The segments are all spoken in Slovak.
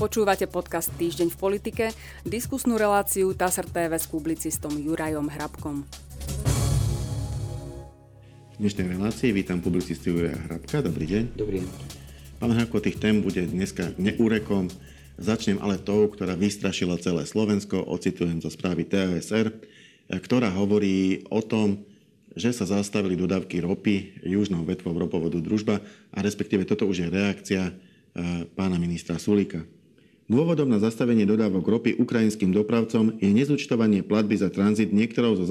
Počúvate podcast Týždeň v politike, diskusnú reláciu TASR TV s publicistom Jurajom Hrabkom. V dnešnej relácii vítam publicistu Juraja Hrabka. Dobrý deň. Dobrý deň. Pán Hrabko, tých tém bude dneska neúrekom. Začnem ale tou, ktorá vystrašila celé Slovensko. Ocitujem zo správy TASR, ktorá hovorí o tom, že sa zastavili dodávky ropy južnou vetvou ropovodu Družba a respektíve toto už je reakcia eh, pána ministra Sulika. Dôvodom na zastavenie dodávok ropy ukrajinským dopravcom je nezúčtovanie platby za tranzit niektorou zo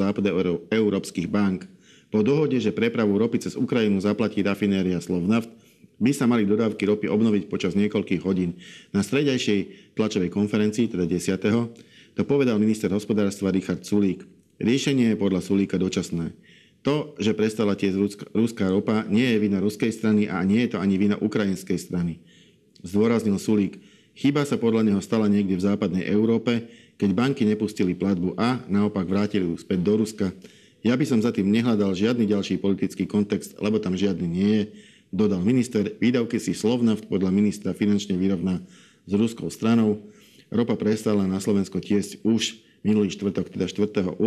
európskych bank. Po dohode, že prepravu ropy cez Ukrajinu zaplatí rafinéria Slovnaft, by sa mali dodávky ropy obnoviť počas niekoľkých hodín. Na stredajšej tlačovej konferencii, teda 10. to povedal minister hospodárstva Richard Sulík. Riešenie je podľa Sulíka dočasné. To, že prestala tiesť ruská ropa, nie je vina ruskej strany a nie je to ani vina ukrajinskej strany. Zdôraznil Sulík. Chyba sa podľa neho stala niekde v západnej Európe, keď banky nepustili platbu a naopak vrátili ju späť do Ruska. Ja by som za tým nehľadal žiadny ďalší politický kontext, lebo tam žiadny nie je, dodal minister. Výdavky si Slovnaft podľa ministra finančne vyrovná s ruskou stranou. Ropa prestala na Slovensko tiesť už minulý štvrtok, teda 4.8.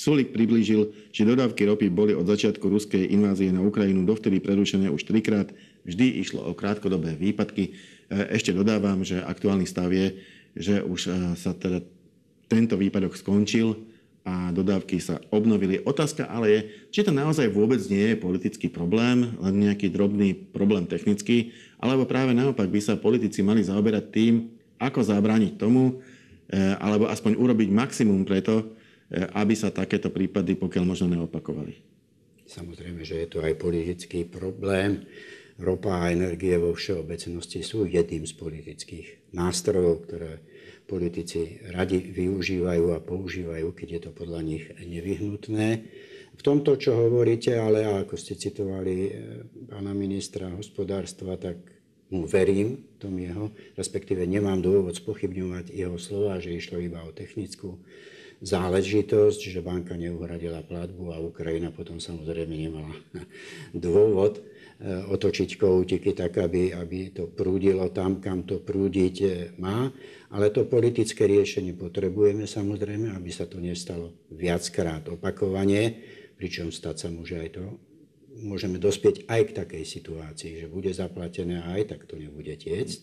Sulik priblížil, že dodávky ropy boli od začiatku ruskej invázie na Ukrajinu dovtedy prerušené už trikrát. Vždy išlo o krátkodobé výpadky. E, ešte dodávam, že aktuálny stav je, že už e, sa teda tento výpadok skončil a dodávky sa obnovili. Otázka ale je, či to naozaj vôbec nie je politický problém, len nejaký drobný problém technický, alebo práve naopak by sa politici mali zaoberať tým, ako zabrániť tomu, e, alebo aspoň urobiť maximum preto, aby sa takéto prípady pokiaľ možno neopakovali. Samozrejme, že je to aj politický problém. Ropa a energie vo všeobecnosti sú jedným z politických nástrojov, ktoré politici radi využívajú a používajú, keď je to podľa nich nevyhnutné. V tomto, čo hovoríte, ale ako ste citovali e, pána ministra hospodárstva, tak mu verím, tom jeho, respektíve nemám dôvod spochybňovať jeho slova, že išlo iba o technickú záležitosť, že banka neuhradila platbu a Ukrajina potom samozrejme nemala dôvod eh, otočiť koutiky tak, aby, aby to prúdilo tam, kam to prúdiť eh, má. Ale to politické riešenie potrebujeme samozrejme, aby sa to nestalo viackrát opakovanie, pričom stať sa môže aj to, môžeme dospieť aj k takej situácii, že bude zaplatené a aj tak to nebude tiecť.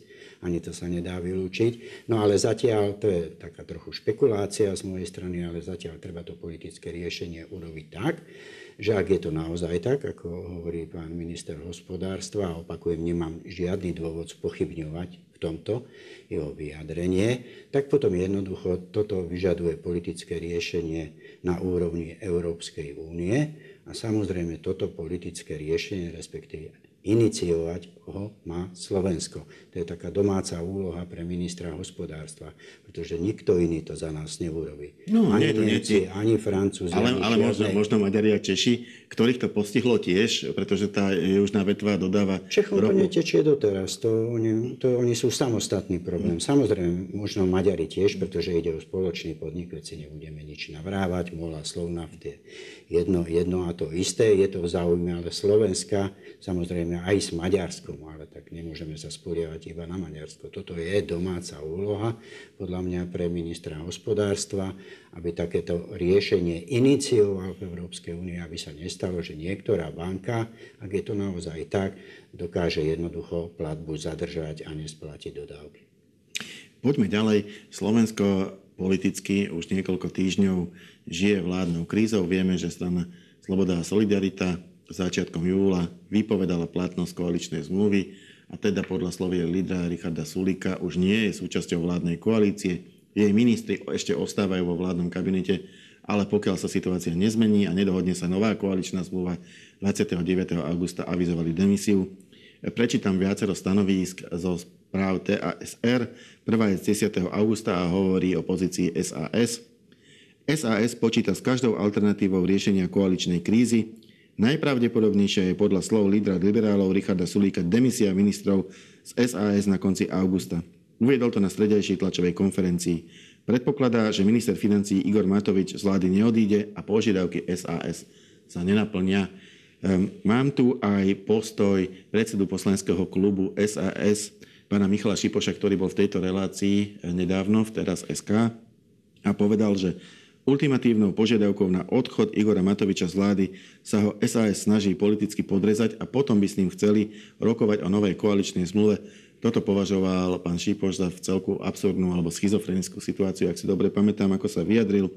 Ani to sa nedá vylúčiť. No ale zatiaľ, to je taká trochu špekulácia z mojej strany, ale zatiaľ treba to politické riešenie urobiť tak, že ak je to naozaj tak, ako hovorí pán minister hospodárstva, a opakujem, nemám žiadny dôvod spochybňovať v tomto jeho vyjadrenie, tak potom jednoducho toto vyžaduje politické riešenie na úrovni Európskej únie. A samozrejme toto politické riešenie, respektíve iniciovať ho má Slovensko. To je taká domáca úloha pre ministra hospodárstva, pretože nikto iný to za nás neurobí. No, ani nie, to Nemci, nie. ani Francúzi. Ale, ani ale možno, možno Maďari a Češi, ktorých to postihlo tiež, pretože tá južná vetva dodáva... Čechom to netečie doteraz. To oni, to oni sú samostatný problém. Samozrejme, možno Maďari tiež, pretože ide o spoločný podnik, veď si nebudeme nič navrávať. Mola Slovna je jedno, jedno a to isté. Je to v záujme ale Slovenska, samozrejme aj s Maďarskom, ale tak nemôžeme sa spolievať iba na Maďarsko. Toto je domáca úloha, podľa mňa pre ministra hospodárstva, aby takéto riešenie inicioval v Európskej únie, aby sa nestalo, že niektorá banka, ak je to naozaj tak, dokáže jednoducho platbu zadržať a nesplatiť dodávky. Poďme ďalej. Slovensko politicky už niekoľko týždňov žije vládnou krízou. Vieme, že strana Sloboda a Solidarita začiatkom júla vypovedala platnosť koaličnej zmluvy a teda podľa slovie lídra Richarda Sulika už nie je súčasťou vládnej koalície. Jej ministri ešte ostávajú vo vládnom kabinete, ale pokiaľ sa situácia nezmení a nedohodne sa nová koaličná zmluva, 29. augusta avizovali demisiu. Prečítam viacero stanovísk zo správ TASR. Prvá je z 10. augusta a hovorí o pozícii SAS. SAS počíta s každou alternatívou riešenia koaličnej krízy, Najpravdepodobnejšia je podľa slov lídra liberálov Richarda Sulíka demisia ministrov z SAS na konci augusta. Uviedol to na stredajšej tlačovej konferencii. Predpokladá, že minister financí Igor Matovič z vlády neodíde a požiadavky SAS sa nenaplnia. Ehm, mám tu aj postoj predsedu poslanského klubu SAS pána Michala Šipoša, ktorý bol v tejto relácii nedávno v teraz SK a povedal, že ultimatívnou požiadavkou na odchod Igora Matoviča z vlády sa ho SAS snaží politicky podrezať a potom by s ním chceli rokovať o novej koaličnej zmluve. Toto považoval pán Šipoš za v celku absurdnú alebo schizofrenickú situáciu, ak si dobre pamätám, ako sa vyjadril.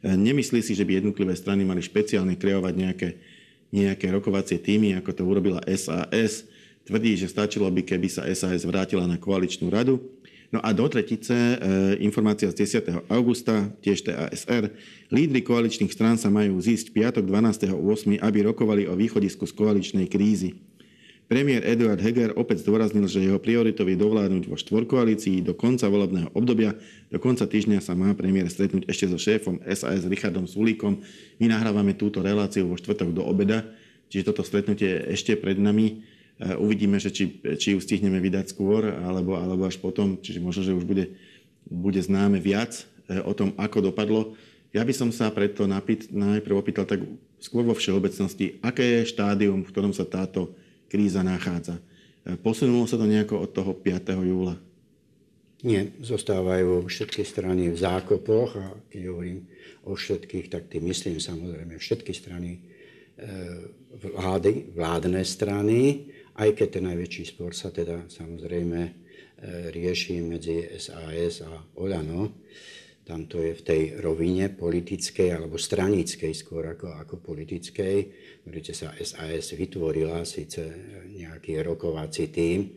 Nemyslí si, že by jednotlivé strany mali špeciálne kreovať nejaké, nejaké rokovacie týmy, ako to urobila SAS Tvrdí, že stačilo by, keby sa SAS vrátila na koaličnú radu. No a do tretice, e, informácia z 10. augusta, tiež TASR, lídry koaličných strán sa majú zísť piatok 12.8., aby rokovali o východisku z koaličnej krízy. Premiér Eduard Heger opäť zdôraznil, že jeho prioritou je dovládnuť vo štvorkoalícii do konca volebného obdobia. Do konca týždňa sa má premiér stretnúť ešte so šéfom SAS Richardom Sulíkom. My nahrávame túto reláciu vo štvrtok do obeda, čiže toto stretnutie je ešte pred nami. Eh, uvidíme, že či, či ju stihneme vydať skôr, alebo, alebo až potom, čiže možno, že už bude, bude známe viac eh, o tom, ako dopadlo. Ja by som sa preto napýt, najprv opýtal tak skôr vo všeobecnosti, aké je štádium, v ktorom sa táto kríza nachádza. Eh, posunulo sa to nejako od toho 5. júla? Nie, zostávajú všetky strany v zákopoch a keď hovorím o všetkých, tak tým myslím samozrejme všetky strany vlády, vládne strany, aj keď ten najväčší spor sa teda samozrejme e, rieši medzi SAS a Olano. Tam to je v tej rovine politickej alebo stranickej skôr ako, ako politickej. Viete sa SAS vytvorila síce nejaký rokovací tým,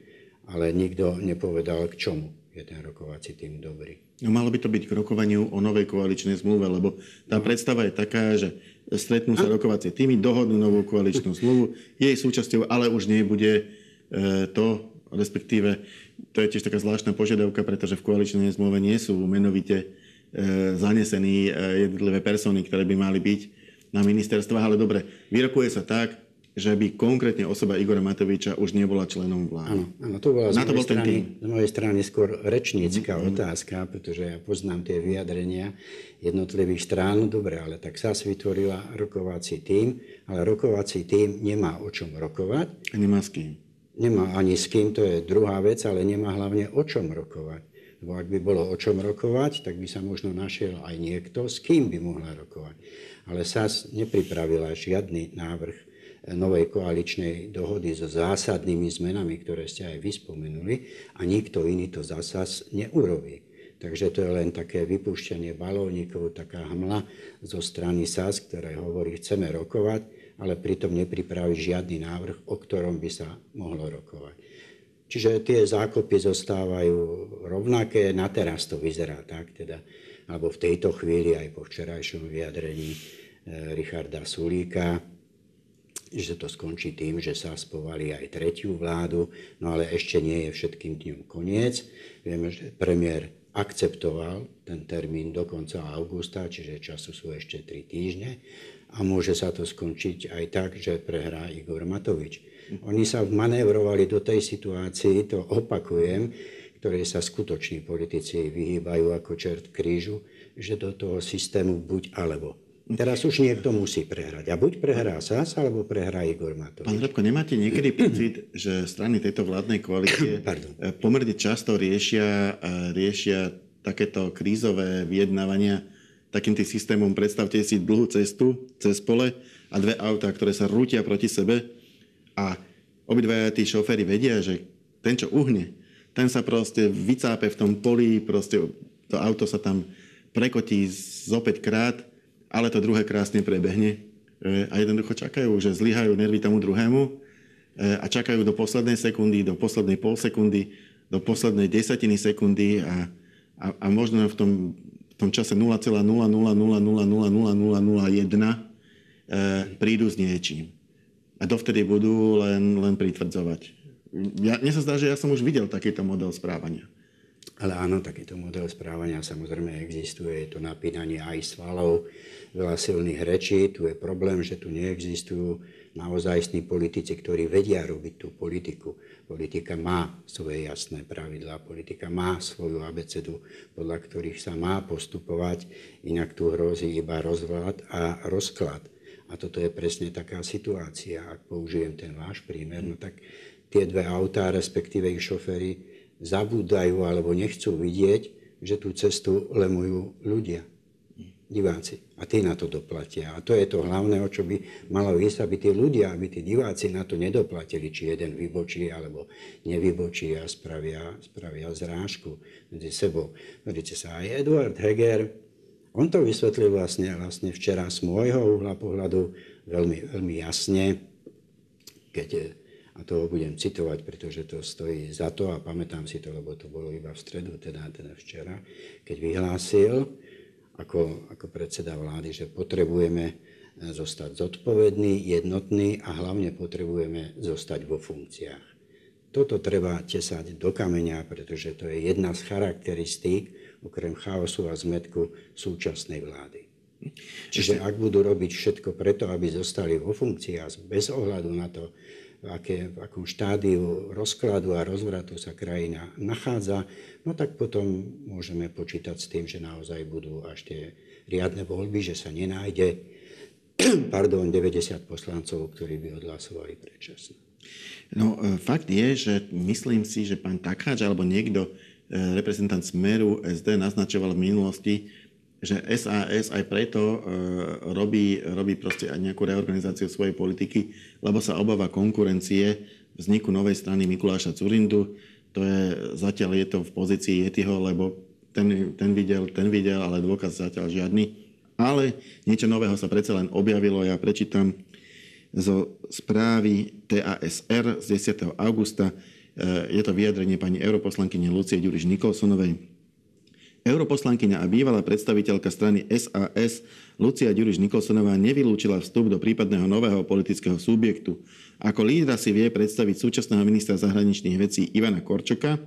ale nikto nepovedal k čomu je ten rokovací tým dobrý. No malo by to byť k rokovaniu o novej koaličnej zmluve, lebo tá no. predstava je taká, že stretnú sa rokovacie týmy, dohodnú novú koaličnú zmluvu, jej súčasťou ale už nebude e, to, respektíve to je tiež taká zvláštna požiadavka, pretože v koaličnej zmluve nie sú menovite e, zanesení e, jednotlivé persony, ktoré by mali byť na ministerstvách, ale dobre, vyrokuje sa tak, že by konkrétne osoba Igora Matoviča už nebola členom vlády. Áno, áno to bola Na to bol strany, z mojej strany skôr rečnícka mm-hmm. otázka, pretože ja poznám tie vyjadrenia jednotlivých strán. Dobre, ale tak sa vytvorila rokovací tým, ale rokovací tým nemá o čom rokovať. A nemá s kým. Nemá ani s kým, to je druhá vec, ale nemá hlavne o čom rokovať. Lebo ak by bolo o čom rokovať, tak by sa možno našiel aj niekto, s kým by mohla rokovať. Ale SAS nepripravila žiadny návrh novej koaličnej dohody so zásadnými zmenami, ktoré ste aj vyspomenuli a nikto iný to zásaz neurobí. Takže to je len také vypúšťanie balónikov, taká hmla zo strany SAS, ktoré hovorí, chceme rokovať, ale pritom nepripraví žiadny návrh, o ktorom by sa mohlo rokovať. Čiže tie zákopy zostávajú rovnaké, na teraz to vyzerá tak, teda, alebo v tejto chvíli aj po včerajšom vyjadrení eh, Richarda Sulíka, že to skončí tým, že sa spovali aj tretiu vládu, no ale ešte nie je všetkým dňom koniec. Vieme, že premiér akceptoval ten termín do konca augusta, čiže času sú ešte 3 týždne a môže sa to skončiť aj tak, že prehrá Igor Matovič. Oni sa manévrovali do tej situácii, to opakujem, ktorej sa skutoční politici vyhýbajú ako čert krížu, že do toho systému buď alebo Teraz už niekto musí prehrať. A buď prehrá SAS, alebo prehrá Igor Matovič. Pán Hrabko, nemáte niekedy pocit, že strany tejto vládnej koalície eh, pomerne často riešia, eh, riešia takéto krízové vyjednávania takým tým systémom, predstavte si dlhú cestu cez pole a dve autá, ktoré sa rútia proti sebe a obidvaja tí šoféry vedia, že ten, čo uhne, ten sa proste vycápe v tom poli, proste to auto sa tam prekotí z opäť krát ale to druhé krásne prebehne e, a jednoducho čakajú, že zlyhajú nervy tomu druhému e, a čakajú do poslednej sekundy, do poslednej pol sekundy, do poslednej desatiny sekundy a, a, a možno v tom, v tom čase 0,000000001 prídu s niečím. A dovtedy budú len, len pritvrdzovať. Ja, mne sa zdá, že ja som už videl takýto model správania. Ale áno, takýto model správania samozrejme existuje. Je to napínanie aj svalov, veľa silných rečí. Tu je problém, že tu neexistujú naozajstní politici, ktorí vedia robiť tú politiku. Politika má svoje jasné pravidlá, politika má svoju abecedu, podľa ktorých sa má postupovať, inak tu hrozí iba rozvlad a rozklad. A toto je presne taká situácia. Ak použijem ten váš prímer, no tak tie dve autá, respektíve ich šoféry, zabúdajú alebo nechcú vidieť, že tú cestu lemujú ľudia diváci. A tí na to doplatia. A to je to hlavné, o čo by malo ísť, aby tí ľudia, aby tí diváci na to nedoplatili, či jeden vybočí alebo nevybočí a spravia, spravia zrážku medzi sebou. Vidíte sa, aj Eduard Heger, on to vysvetlil vlastne, vlastne včera z môjho uhla pohľadu veľmi, veľmi jasne, keď, a to budem citovať, pretože to stojí za to a pamätám si to, lebo to bolo iba v stredu, teda, teda včera, keď vyhlásil, ako, ako predseda vlády, že potrebujeme e, zostať zodpovední, jednotní a hlavne potrebujeme zostať vo funkciách. Toto treba tesať do kameňa, pretože to je jedna z charakteristík, okrem chaosu a zmetku súčasnej vlády. Čiže ak budú robiť všetko preto, aby zostali vo funkciách bez ohľadu na to, aké, v akom štádiu rozkladu a rozvratu sa krajina nachádza, no tak potom môžeme počítať s tým, že naozaj budú až tie riadne voľby, že sa nenájde pardon, 90 poslancov, ktorí by odhlasovali predčasne. No, e, fakt je, že myslím si, že pán Takáč alebo niekto, e, reprezentant Smeru SD, naznačoval v minulosti, že SAS aj preto e, robí, robí proste aj nejakú reorganizáciu svojej politiky, lebo sa obáva konkurencie vzniku novej strany Mikuláša Curindu. To je, zatiaľ je to v pozícii Yetiho, lebo ten, ten videl, ten videl, ale dôkaz zatiaľ žiadny. Ale niečo nového sa predsa len objavilo. Ja prečítam zo správy TASR z 10. augusta. E, je to vyjadrenie pani europoslankyne Lucie Ďuriš Nikolsonovej Europoslankyňa a bývalá predstaviteľka strany SAS Lucia Ďuriš Nikolsonová nevylúčila vstup do prípadného nového politického subjektu. Ako lídra si vie predstaviť súčasného ministra zahraničných vecí Ivana Korčoka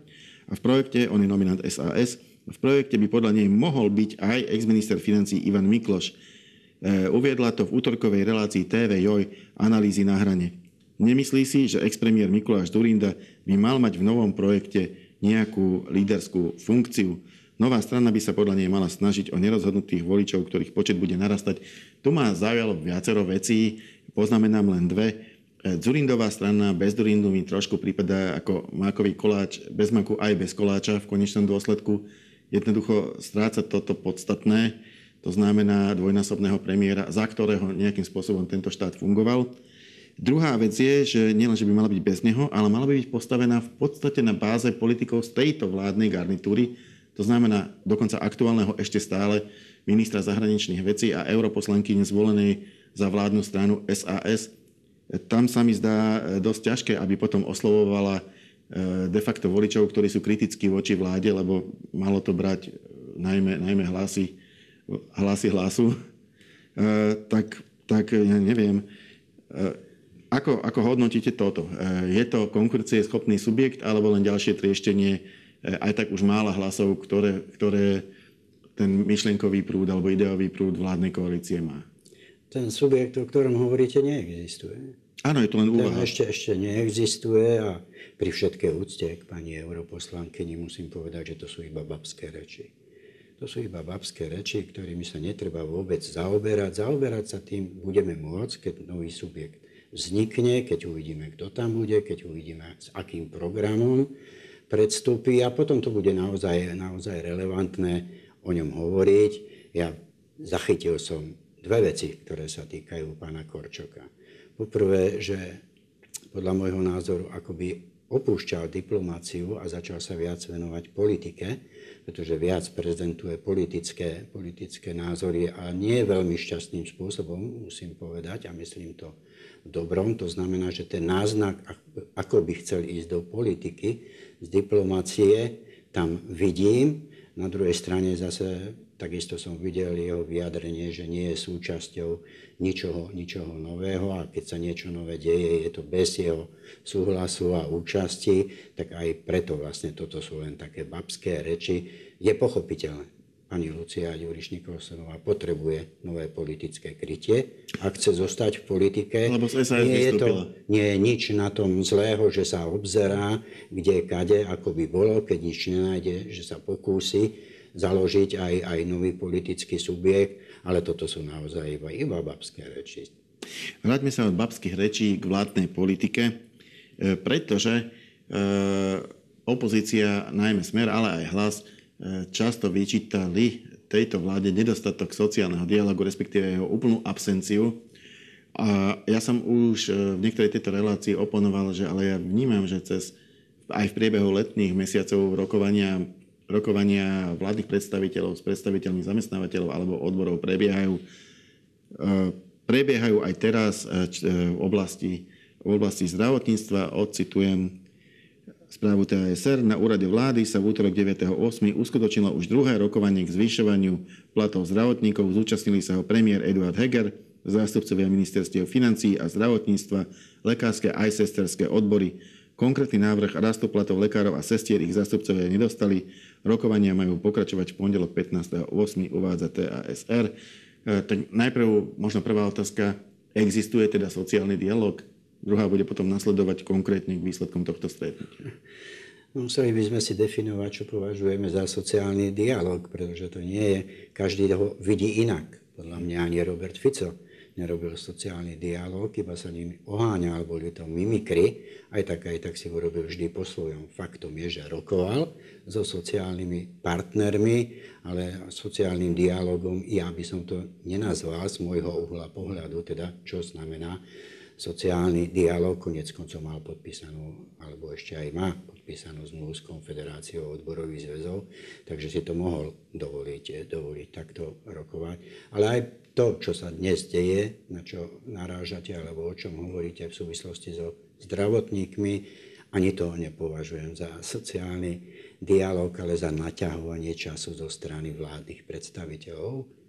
a v projekte, on je nominant SAS, v projekte by podľa nej mohol byť aj exminister financí Ivan Mikloš. E, uviedla to v útorkovej relácii TV Joj analýzy na hrane. Nemyslí si, že expremiér Mikuláš Durinda by mal mať v novom projekte nejakú líderskú funkciu. Nová strana by sa podľa nej mala snažiť o nerozhodnutých voličov, ktorých počet bude narastať. Tu ma zaujalo viacero vecí, poznamenám len dve. Zurindová strana bez Durindu mi trošku prípada ako mákový koláč, bez maku aj bez koláča v konečnom dôsledku. Jednoducho stráca toto podstatné, to znamená dvojnásobného premiéra, za ktorého nejakým spôsobom tento štát fungoval. Druhá vec je, že nielen, že by mala byť bez neho, ale mala by byť postavená v podstate na báze politikov z tejto vládnej garnitúry, to znamená dokonca aktuálneho ešte stále ministra zahraničných vecí a europoslankyne zvolenej za vládnu stranu SAS. Tam sa mi zdá e, dosť ťažké, aby potom oslovovala e, de facto voličov, ktorí sú kritickí voči vláde, lebo malo to brať e, najmä, najmä hlasy, hlasy hlasu. Tak, tak ja neviem, ako, ako hodnotíte toto? Je to konkurencieschopný subjekt alebo len ďalšie trieštenie aj tak už mála hlasov, ktoré, ktoré ten myšlienkový prúd alebo ideový prúd vládnej koalície má. Ten subjekt, o ktorom hovoríte, neexistuje. Áno, je to len úvaha. Ten ešte, ešte neexistuje a pri všetkej úcte k pani europoslankyni musím povedať, že to sú iba babské reči. To sú iba babské reči, ktorými sa netreba vôbec zaoberať. Zaoberať sa tým budeme môcť, keď nový subjekt vznikne, keď uvidíme, kto tam bude, keď uvidíme, s akým programom predstupy a potom to bude naozaj, naozaj relevantné o ňom hovoriť. Ja zachytil som dve veci, ktoré sa týkajú pána Korčoka. Poprvé, že podľa môjho názoru akoby opúšťal diplomáciu a začal sa viac venovať politike, pretože viac prezentuje politické, politické názory a nie veľmi šťastným spôsobom, musím povedať, a myslím to dobrom. To znamená, že ten náznak, ako by chcel ísť do politiky, z diplomácie, tam vidím. Na druhej strane zase takisto som videl jeho vyjadrenie, že nie je súčasťou ničoho, ničoho nového a keď sa niečo nové deje, je to bez jeho súhlasu a účasti, tak aj preto vlastne toto sú len také babské reči. Je pochopiteľné, pani Lucia Juriš Nikolsonová potrebuje nové politické krytie. Ak chce zostať v politike, Lebo nie, je to, nie je nič na tom zlého, že sa obzerá, kde, kade, ako by bolo, keď nič nenájde, že sa pokúsi založiť aj, aj nový politický subjekt, ale toto sú naozaj iba, iba babské reči. Vráťme sa od babských rečí k vládnej politike, e, pretože e, opozícia, najmä Smer, ale aj Hlas, často vyčítali tejto vláde nedostatok sociálneho dialogu, respektíve jeho úplnú absenciu. A ja som už v niektorej tejto relácii oponoval, že ale ja vnímam, že cez aj v priebehu letných mesiacov rokovania, rokovania vládnych predstaviteľov s predstaviteľmi zamestnávateľov alebo odborov prebiehajú, prebiehajú aj teraz v oblasti, v oblasti zdravotníctva. Odcitujem správu TASR. Na úrade vlády sa v útorok 9.8. uskutočnilo už druhé rokovanie k zvyšovaniu platov zdravotníkov. Zúčastnili sa ho premiér Eduard Heger, zástupcovia ministerstiev financí a zdravotníctva, lekárske aj sesterské odbory. Konkrétny návrh rastu platov lekárov a sestier ich zástupcovia nedostali. Rokovania majú pokračovať v pondelok 15.8. uvádza TASR. E, tak najprv možno prvá otázka. Existuje teda sociálny dialog? Druhá bude potom nasledovať konkrétne k výsledkom tohto stretnutia. No, museli by sme si definovať, čo považujeme za sociálny dialog, pretože to nie je, každý ho vidí inak. Podľa mňa ani Robert Fico nerobil sociálny dialog, iba sa ním oháňal, boli to mimikry, aj tak, aj tak si ho robil vždy po svojom. Faktom je, že rokoval so sociálnymi partnermi, ale sociálnym dialogom ja by som to nenazval z môjho uhla pohľadu, teda čo znamená sociálny dialog, konec koncov mal podpísanú, alebo ešte aj má podpísanú zmluvu s Konfederáciou odborových zväzov, takže si to mohol dovoliť, dovoliť takto rokovať. Ale aj to, čo sa dnes deje, na čo narážate, alebo o čom hovoríte v súvislosti so zdravotníkmi, ani to nepovažujem za sociálny dialog, ale za naťahovanie času zo strany vládnych predstaviteľov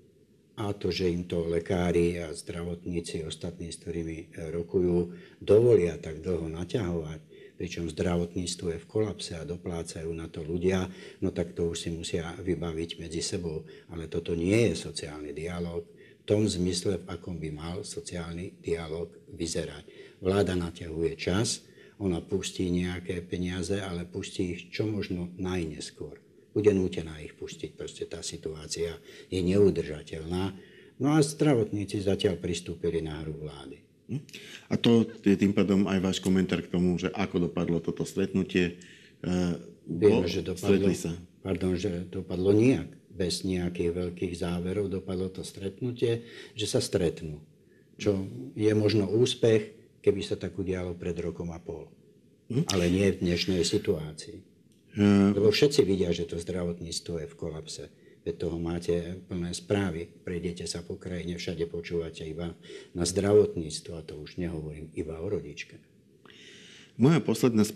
a to, že im to lekári a zdravotníci ostatní, s ktorými e, rokujú, dovolia tak dlho naťahovať, pričom zdravotníctvo je v kolapse a doplácajú na to ľudia, no tak to už si musia vybaviť medzi sebou. Ale toto nie je sociálny dialog v tom zmysle, v akom by mal sociálny dialog vyzerať. Vláda naťahuje čas, ona pustí nejaké peniaze, ale pustí ich čo možno najneskôr bude nútená ich pustiť. Proste tá situácia je neudržateľná. No a zdravotníci zatiaľ pristúpili na hru vlády. Hm? A to je tým pádom aj váš komentár k tomu, že ako dopadlo toto stretnutie. E, Vieme, že dopadlo, sa. Pardon, že dopadlo nijak. Bez nejakých veľkých záverov dopadlo to stretnutie, že sa stretnú. Čo je možno úspech, keby sa tak udialo pred rokom a pol. Hm? Ale nie v dnešnej situácii. Hm. Lebo všetci vidia, že to zdravotníctvo je v kolapse. Veď toho máte plné správy. Prejdete sa po krajine, všade počúvate iba na zdravotníctvo a to už nehovorím iba o rodičke. Moja posledná e,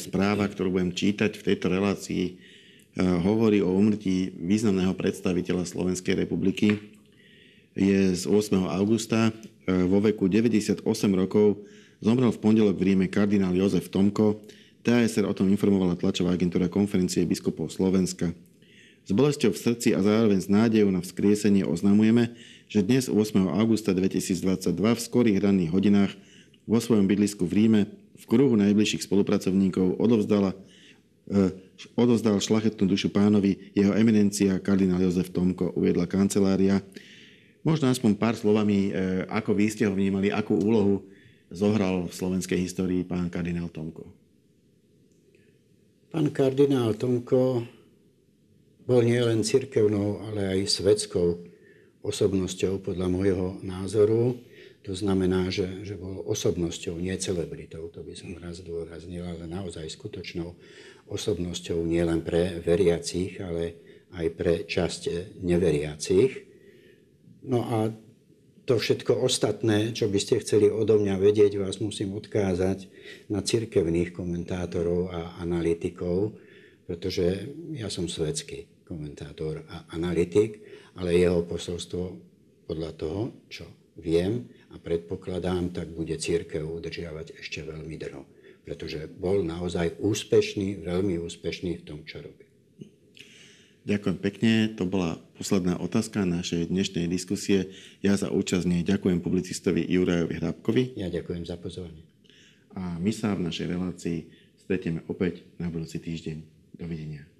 správa, ktorú budem čítať v tejto relácii, e, hovorí o umrtí významného predstaviteľa Slovenskej republiky. Je z 8. augusta. E, vo veku 98 rokov zomrel v pondelok v Ríme kardinál Jozef Tomko, TASR o tom informovala tlačová agentúra konferencie biskupov Slovenska. S bolesťou v srdci a zároveň s nádejou na vzkriesenie oznamujeme, že dnes 8. augusta 2022 v skorých ranných hodinách vo svojom bydlisku v Ríme v kruhu najbližších spolupracovníkov odovzdala, eh, odovzdal šlachetnú dušu pánovi jeho eminencia kardinál Jozef Tomko, uviedla kancelária. Možno aspoň pár slovami, eh, ako vy ste ho vnímali, akú úlohu zohral v slovenskej histórii pán kardinál Tomko. Pán kardinál Tomko bol nielen cirkevnou, ale aj svetskou osobnosťou podľa môjho názoru. To znamená, že, že bol osobnosťou, nie celebritou, to by som raz dôraznil, ale naozaj skutočnou osobnosťou nielen pre veriacich, ale aj pre časť neveriacich. No a to všetko ostatné, čo by ste chceli odo mňa vedieť, vás musím odkázať na cirkevných komentátorov a analytikov, pretože ja som svetský komentátor a analytik, ale jeho posolstvo podľa toho, čo viem a predpokladám, tak bude církev udržiavať ešte veľmi dlho. Pretože bol naozaj úspešný, veľmi úspešný v tom, čo robí. Ďakujem pekne. To bola posledná otázka našej dnešnej diskusie. Ja za účasť nej ďakujem publicistovi Jurajovi Hrábkovi. Ja ďakujem za pozornie. A my sa v našej relácii stretieme opäť na budúci týždeň. Dovidenia.